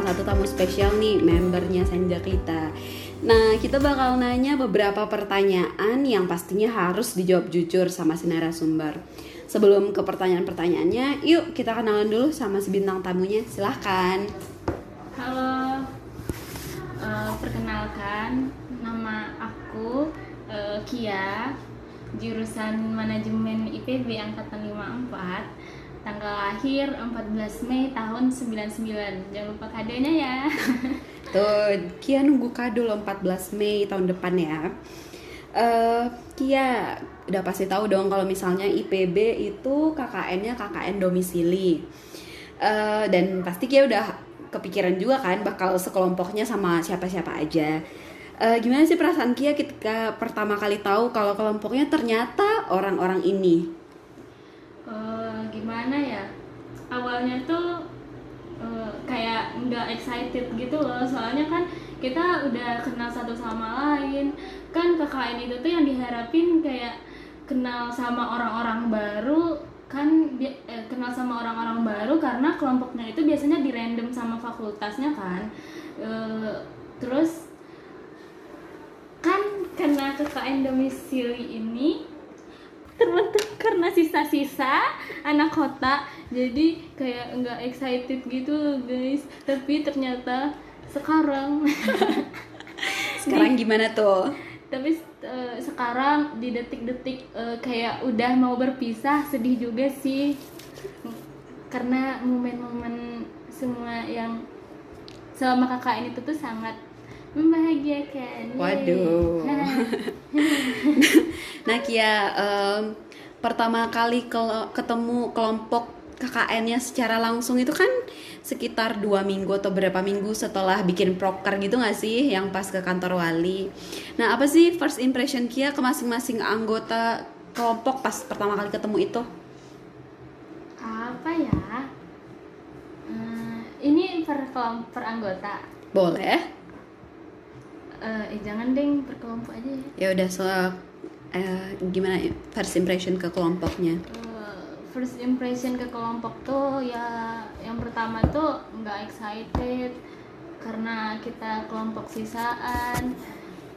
salah satu tamu spesial nih, membernya Senja kita. Nah, kita bakal nanya beberapa pertanyaan yang pastinya harus dijawab jujur sama si narasumber. Sebelum ke pertanyaan-pertanyaannya, yuk kita kenalan dulu sama si bintang tamunya. Silahkan. Halo, Eh, perkenalkan nama aku eh, Kia, jurusan manajemen IPB angkatan 54, tanggal lahir 14 Mei tahun 99. Jangan lupa kadenya ya. Tuh, Kia nunggu kado loh 14 Mei tahun depan ya. Eh, Kia udah pasti tahu dong kalau misalnya IPB itu KKN-nya KKN domisili. Eh, dan pasti Kia udah kepikiran juga kan bakal sekelompoknya sama siapa-siapa aja. Eh, gimana sih perasaan Kia ketika pertama kali tahu kalau kelompoknya ternyata orang-orang ini? Eh, gimana ya? Awalnya tuh eh, kayak nggak excited gitu loh, soalnya kan kita udah kenal satu sama lain. Kan KKN itu tuh yang diharapin kayak kenal sama orang-orang baru kan eh, kenal sama orang-orang baru karena kelompoknya itu biasanya di random sama fakultasnya kan Eh, terus kan karena KKN domisili ini terbentuk karena sisa-sisa anak kota jadi kayak nggak excited gitu loh guys tapi ternyata sekarang Sekarang gimana tuh? tapi eh, sekarang di detik-detik eh, kayak udah mau berpisah sedih juga sih karena momen-momen semua yang selama KKN itu tuh sangat membahagiakan. Waduh. Nah Kia, em, pertama kali ke- ketemu kelompok KKN-nya secara langsung itu kan sekitar dua minggu atau berapa minggu setelah bikin proker gitu nggak sih yang pas ke kantor wali. Nah apa sih first impression Kia ke masing-masing anggota kelompok pas pertama kali ketemu itu? apa ya Eh, ini per per anggota Boleh? Eh, eh jangan deng per kelompok aja ya Ya udah so eh, gimana first impression ke kelompoknya? Eh, first impression ke kelompok tuh ya yang pertama tuh nggak excited karena kita kelompok sisaan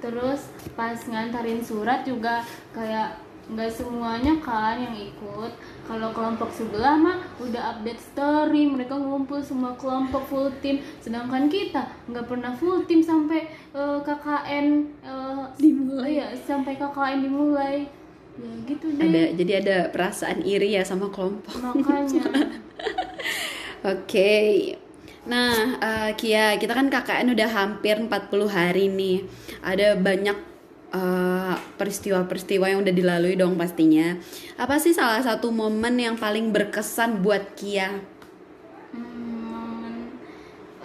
terus pas ngantarin surat juga kayak nggak semuanya kan yang ikut kalau kelompok sebelah mah udah update story mereka ngumpul semua kelompok full team sedangkan kita nggak pernah full team sampai eh, KKN eh, Dimulai. iya sampai KKN dimulai ya gitu deh Ada jadi ada perasaan iri ya sama kelompok. makanya Oke. Nah, eh, Kia, kita kan KKN udah hampir 40 hari nih. Ada banyak eh, peristiwa-peristiwa yang udah dilalui dong pastinya. Apa sih salah satu momen yang paling berkesan buat Kia? Hmm,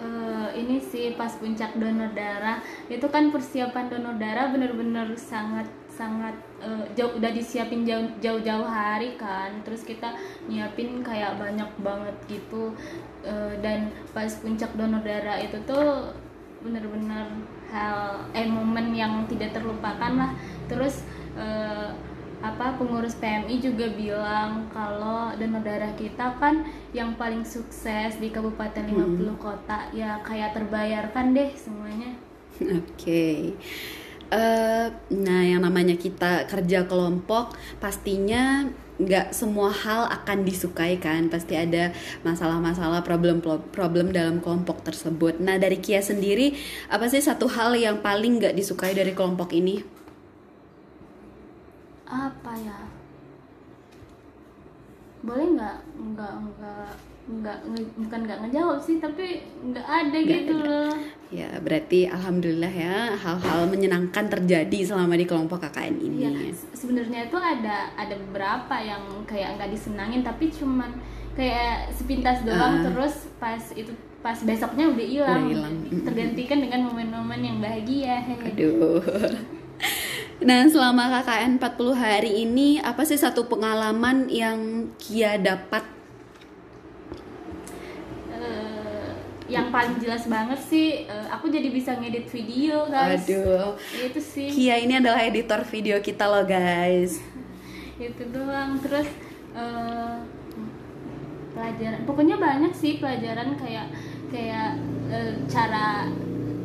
eh, ini sih pas puncak donor darah itu kan persiapan donor darah bener-bener sangat sangat eh, jauh udah disiapin jauh jauh-jauh hari kan terus kita nyiapin kayak banyak banget gitu Eh, dan pas puncak donor darah itu tuh bener-bener hal eh momen yang tidak terlupakan lah. Terus eh, apa pengurus PMI juga bilang kalau donor darah kita kan yang paling sukses di kabupaten 50 kota. Ya kayak terbayarkan deh semuanya. Oke. Eh, nah, yang namanya kita kerja kelompok, pastinya nggak semua hal akan disukai kan. Pasti ada masalah-masalah, problem-problem dalam kelompok tersebut. Nah, dari Kia sendiri, apa sih satu hal yang paling nggak disukai dari kelompok ini? apa ya boleh nggak nggak nggak nggak nge- bukan nggak ngejawab sih tapi nggak ada Nggak gitu ada. loh Ya, berarti alhamdulillah ya hal-hal menyenangkan terjadi selama di kelompok KKN ini. Se- sebenarnya itu ada ada beberapa yang kayak nggak disenangin tapi cuman kayak sepintas doang Ah. terus pas itu pas besoknya udah hilang Udah hilang. tergantikan dengan momen-momen yang bahagia Aduh. Nah, selama KKN 40 hari ini apa sih satu pengalaman yang Kia dapat? Eh, yang paling jelas banget sih eh, aku jadi bisa ngedit video guys Aduh. itu sih Kia ini adalah editor video kita loh, guys. itu doang terus eh, pelajaran pokoknya banyak sih pelajaran kayak kayak eh, cara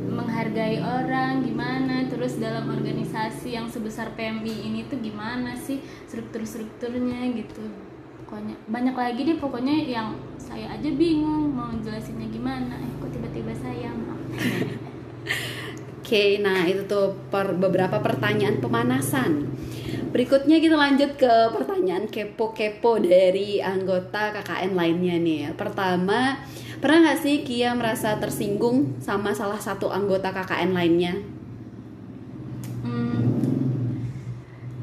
menghargai orang gimana terus dalam organisasi yang sebesar PMI ini tuh gimana sih struktur-strukturnya gitu pokoknya banyak lagi deh pokoknya yang saya aja bingung mau jelasinnya gimana eh kok tiba-tiba saya maaf Oke, nah itu tuh per, beberapa pertanyaan pemanasan. Berikutnya kita lanjut ke pertanyaan kepo-kepo dari anggota KKN lainnya nih. Pertama, pernah nggak sih Kia merasa tersinggung sama salah satu anggota KKN lainnya? Hmm,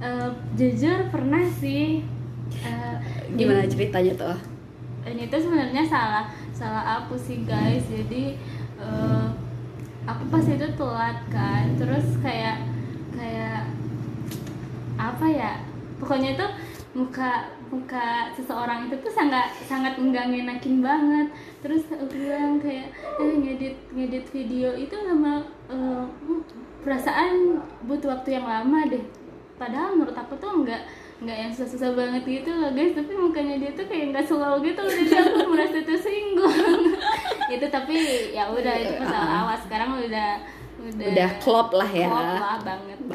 eh, jujur pernah sih Eh, Gimana ceritanya tuh? ini tuh sebenarnya salah salah aku sih guys. Jadi eh, aku pas itu telat kan. Terus kayak kayak apa ya? Pokoknya itu muka muka seseorang itu tuh sangat sangat enggak ngenakin banget. Terus aku bilang kayak eh, ngedit ngedit video itu lama eh, perasaan butuh waktu yang lama deh. Padahal menurut aku tuh enggak nggak yang susah-susah banget gitu loh guys. Tapi mukanya dia tuh kayak nggak slow gitu. Loh jadi aku merasa tersinggung. Itu tapi ya udah itu masalah awal. Sekarang udah udah Udah klop lah ya. klop lah banget.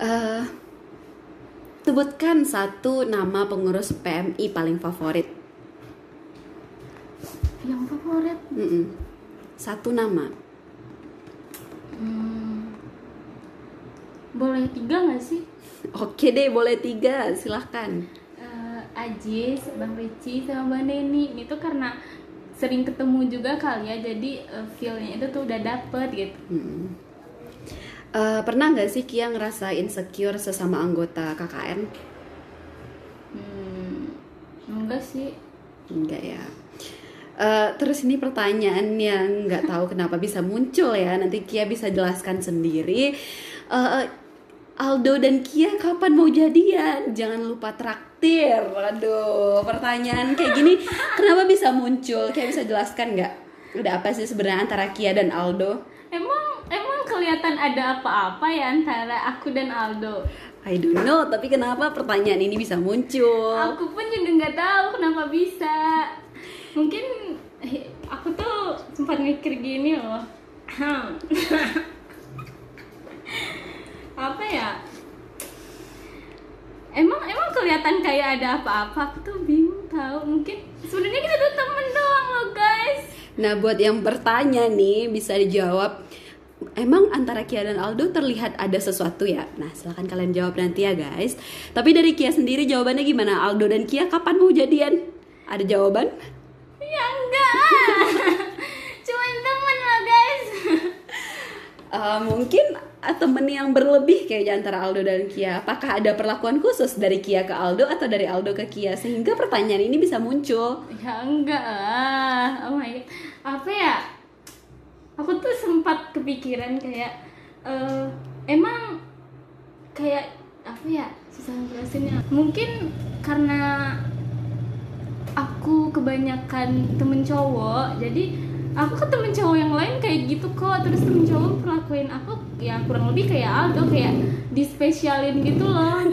Eh, eh, sebutkan satu nama pengurus PMI paling favorit. yang favorit? Mm-mm. Satu nama. hmm, boleh tiga nggak sih Oke deh, boleh tiga, silahkan. Eh, Ajis, Bang Ricci, sama Mbak Neni itu karena sering ketemu juga kali ya jadi eh, feel-nya itu tuh udah dapet gitu Hmm. Eh, pernah nggak sih Kia ngerasa insecure sesama anggota KKN? hmm, enggak sih Enggak ya. Eh, terus ini pertanyaan yang nggak tahu kenapa bisa muncul ya. Nanti Kia bisa jelaskan sendiri. Eh, Aldo dan Kia kapan mau jadian? Jangan lupa traktir. Waduh, pertanyaan kayak gini kenapa bisa muncul? Kia bisa jelaskan nggak? Udah apa sih sebenarnya antara Kia dan Aldo? Emang emang kelihatan ada apa-apa ya antara aku dan Aldo? I don't know, tapi kenapa pertanyaan ini bisa muncul? Aku pun juga nggak tahu kenapa bisa. Mungkin eh, aku tuh sempat mikir gini loh. apa ya? Emang emang kelihatan kayak ada apa-apa. Aku tuh bingung tahu. Mungkin sebenarnya kita tuh temen doang loh guys. Nah, buat yang bertanya nih bisa dijawab. Emang antara Kia dan Aldo terlihat ada sesuatu ya? Nah, silahkan kalian jawab nanti ya guys. Tapi dari Kia sendiri jawabannya gimana? Aldo dan Kia kapan mau jadian? Ada jawaban? Ya enggak. Cuman temen loh guys. Eh, mungkin temen yang berlebih kayaknya antara Aldo dan Kia. Apakah ada perlakuan khusus dari Kia ke Aldo atau dari Aldo ke Kia sehingga pertanyaan ini bisa muncul? Ya enggak. Oh my god. Apa ya? Aku tuh sempat kepikiran kayak eh, emang kayak apa ya? Susah jelasinnya. Mungkin karena aku kebanyakan temen cowok, jadi aku ke temen cowok yang lain kayak gitu kok. Terus temen cowok perlakuin aku ya kurang lebih kayak Aldo kayak dispesialin gitu loh.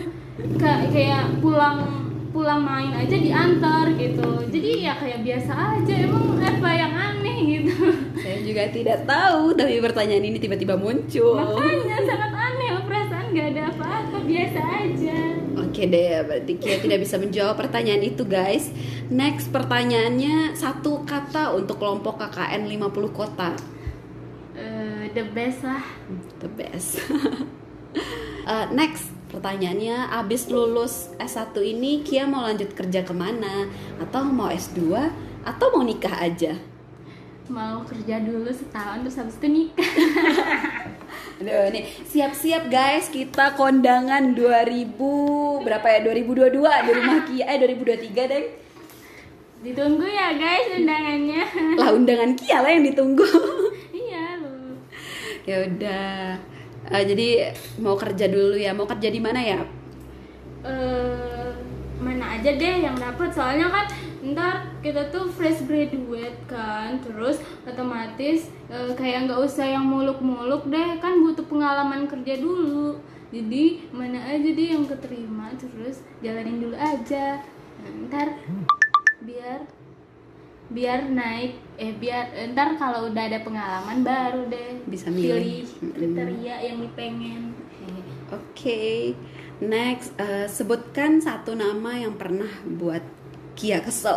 Kayak kayak pulang pulang main aja diantar gitu jadi ya kayak biasa aja emang apa yang aneh gitu Saya juga tidak tahu, tapi pertanyaan ini tiba-tiba muncul. makanya sangat aneh perasaan gak ada apa-apa biasa aja Oke deh, berarti Kia tidak bisa menjawab pertanyaan itu guys Next pertanyaannya Satu kata untuk kelompok KKN 50 kota Eh, the best lah The best Eh, Next pertanyaannya Abis lulus S1 ini Kia mau lanjut kerja ke mana? Atau mau S2? Atau mau nikah aja? mau kerja dulu setahun terus habis itu nikah Aduh, nih siap-siap guys kita kondangan 2000 berapa ya? 2022 di rumah Kia eh 2023 deh ditunggu ya guys undangannya. Lah undangan Kia lah yang ditunggu. Iya loh ya udah. Eh, jadi mau kerja dulu ya? Mau kerja di mana ya? Eh mana aja deh yang dapat soalnya kan ntar kita tuh fresh graduate kan terus otomatis eh, kayak nggak usah yang muluk-muluk deh kan butuh pengalaman kerja dulu. Jadi mana aja deh yang keterima terus jalanin dulu aja. Nah, ntar biar biar naik eh biar ntar kalau udah ada pengalaman baru deh. Bisa milih. kriteria yang dipengen. Oke, next eh, sebutkan satu nama yang pernah buat Kia kesel.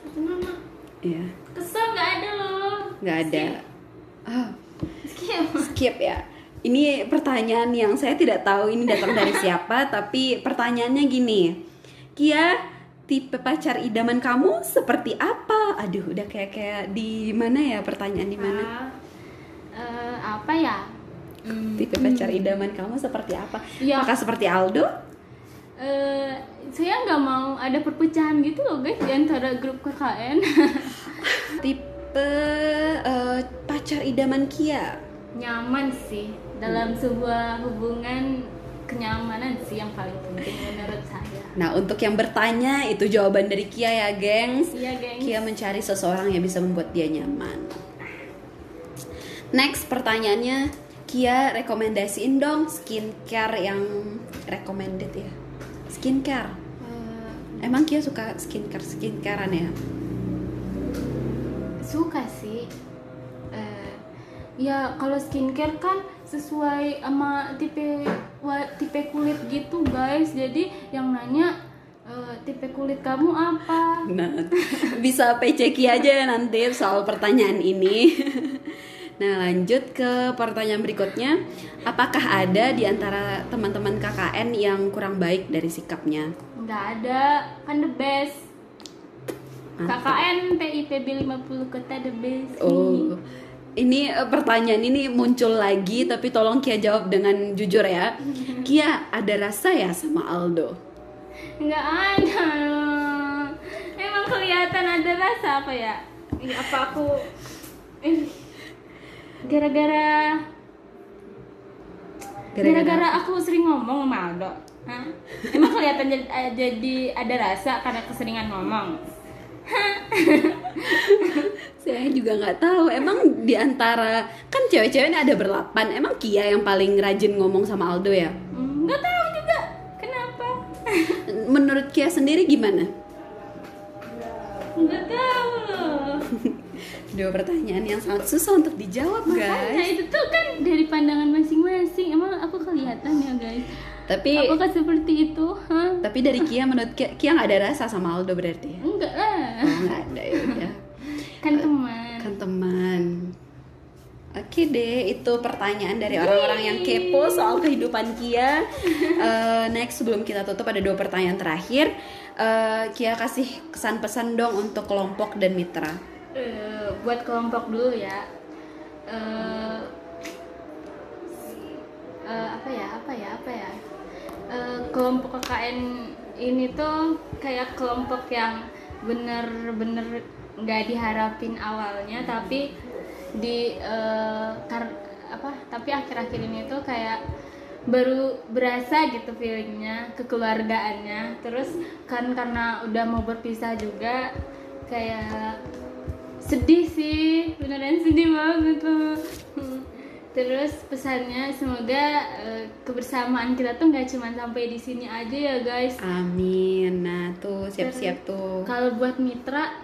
satu nama Ya, kesel nggak ada loh nggak ada. Oh, skip skip ya. Ini pertanyaan yang saya tidak tahu ini datang dari siapa, tapi pertanyaannya gini. Kia, tipe pacar idaman kamu seperti apa? Aduh, udah kayak kayak di mana ya pertanyaan di mana? Ah, eh, apa ya Hmm, Tipe pacar idaman kamu seperti apa? Ya. Apakah seperti Aldo? Eh, saya nggak mau ada perpecahan gitu loh guys di antara grup KKN Tipe eh, pacar idaman Kia? nyaman sih dalam sebuah hubungan kenyamanan sih yang paling penting menurut saya Nah, untuk yang bertanya itu jawaban dari Kia ya, gengs. iya gengs Kia mencari seseorang yang bisa membuat dia nyaman. Next pertanyaannya, Kia rekomendasiin dong skincare yang recommended ya. Skincare. Eh, Emang Kia suka skincare skincarean ya? suka sih Eh, ya kalau skincare kan sesuai sama tipe tipe kulit gitu guys jadi yang nanya eh, tipe kulit kamu apa Nah, bisa PC Kia aja nanti soal pertanyaan ini. Nah, lanjut ke pertanyaan berikutnya. Apakah ada di antara teman-teman KKN yang kurang baik dari sikapnya? nggak ada kan the best Mantap. KKN PIPB 50 kota the best Oh, ini eh, pertanyaan ini muncul lagi, tapi tolong Kia jawab dengan jujur ya. Kia ada rasa ya sama Aldo? nggak ada emang kelihatan ada rasa apa ya Ih, apa aku gara-gara Gara-gara aku sering ngomong sama Aldo Hah? emang kelihatan jadi, eh, jadi ada rasa karena keseringan ngomong Saya juga nggak tahu. Emang di antara kan cewek-cewek ini ada berlapan. Emang Kia yang paling rajin ngomong sama Aldo ya? Hmm, nggak tahu juga kenapa Menurut Kia sendiri gimana? nggak tahu loh Dua pertanyaan yang sangat susah untuk dijawab, makanya guys. itu tuh kan dari pandangan masing-masing emang aku kelihatan ya guys Tapi apakah seperti itu Hah? tapi dari Kia menurut Kia, Kia nggak ada rasa sama Aldo berarti? enggak lah Oh, nggak ada ya. udah. kan teman kan teman Oke deh, itu pertanyaan dari orang-orang yang kepo soal kehidupan Kia. Eh, next, sebelum kita tutup ada dua pertanyaan terakhir. Eh, Kia kasih kesan pesan dong untuk kelompok dan mitra. Eh, buat kelompok dulu ya. Eh, eh, apa ya apa ya apa ya? Eh, kelompok KKN ini tuh kayak kelompok yang bener-bener nggak diharapin awalnya tapi di eh, kar- apa tapi akhir-akhir ini tuh kayak baru berasa gitu feelingnya kekeluargaannya. Terus kan karena udah mau berpisah juga kayak sedih sih beneran sedih banget tuh terus pesannya semoga eh, kebersamaan kita tuh nggak cuma sampai di sini aja ya guys. Amin. Nah, tuh siap-siap tuh. kalau buat mitra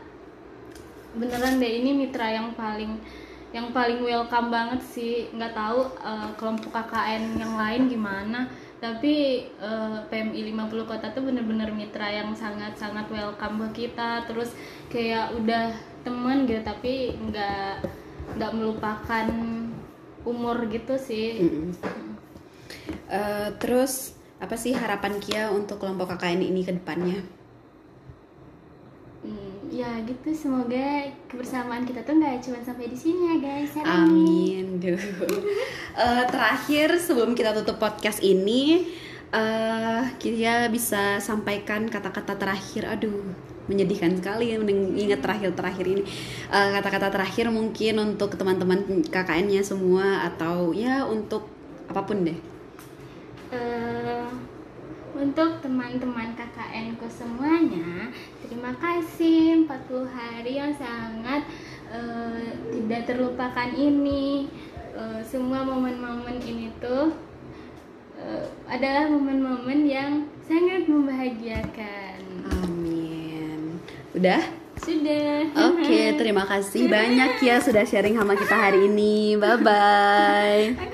beneran deh ini mitra yang paling yang paling welcome banget sih. Nggak tahu eh, kelompok KKN yang lain gimana. Tapi eh, PMI 50 kota tuh bener-bener mitra yang sangat-sangat welcome ke kita. Terus kayak udah temen gitu tapi nggak nggak melupakan umur gitu sih Mm-mm. Eh, terus apa sih harapan Kia untuk kelompok KKN ini ke depannya? Hmm, ya gitu semoga kebersamaan kita tuh nggak cuma sampai di sini ya guys Sarani. Amin. Duh. Eh, terakhir sebelum kita tutup podcast ini, eh Kia bisa sampaikan kata-kata terakhir. Aduh, menyedihkan sekali mengingat terakhir-terakhir ini. Eh, kata-kata terakhir mungkin untuk teman-teman KKN-nya semua atau ya untuk apa pun deh. Eh, untuk teman-teman KKN ku semuanya, terima kasih 40 hari yang sangat eh, tidak terlupakan ini. Eh, semua momen-momen ini tuh eh, adalah momen-momen yang sangat membahagiakan. Udah? Sudah. Oke, terima kasih banyak ya sudah sharing sama kita hari ini. Bye bye.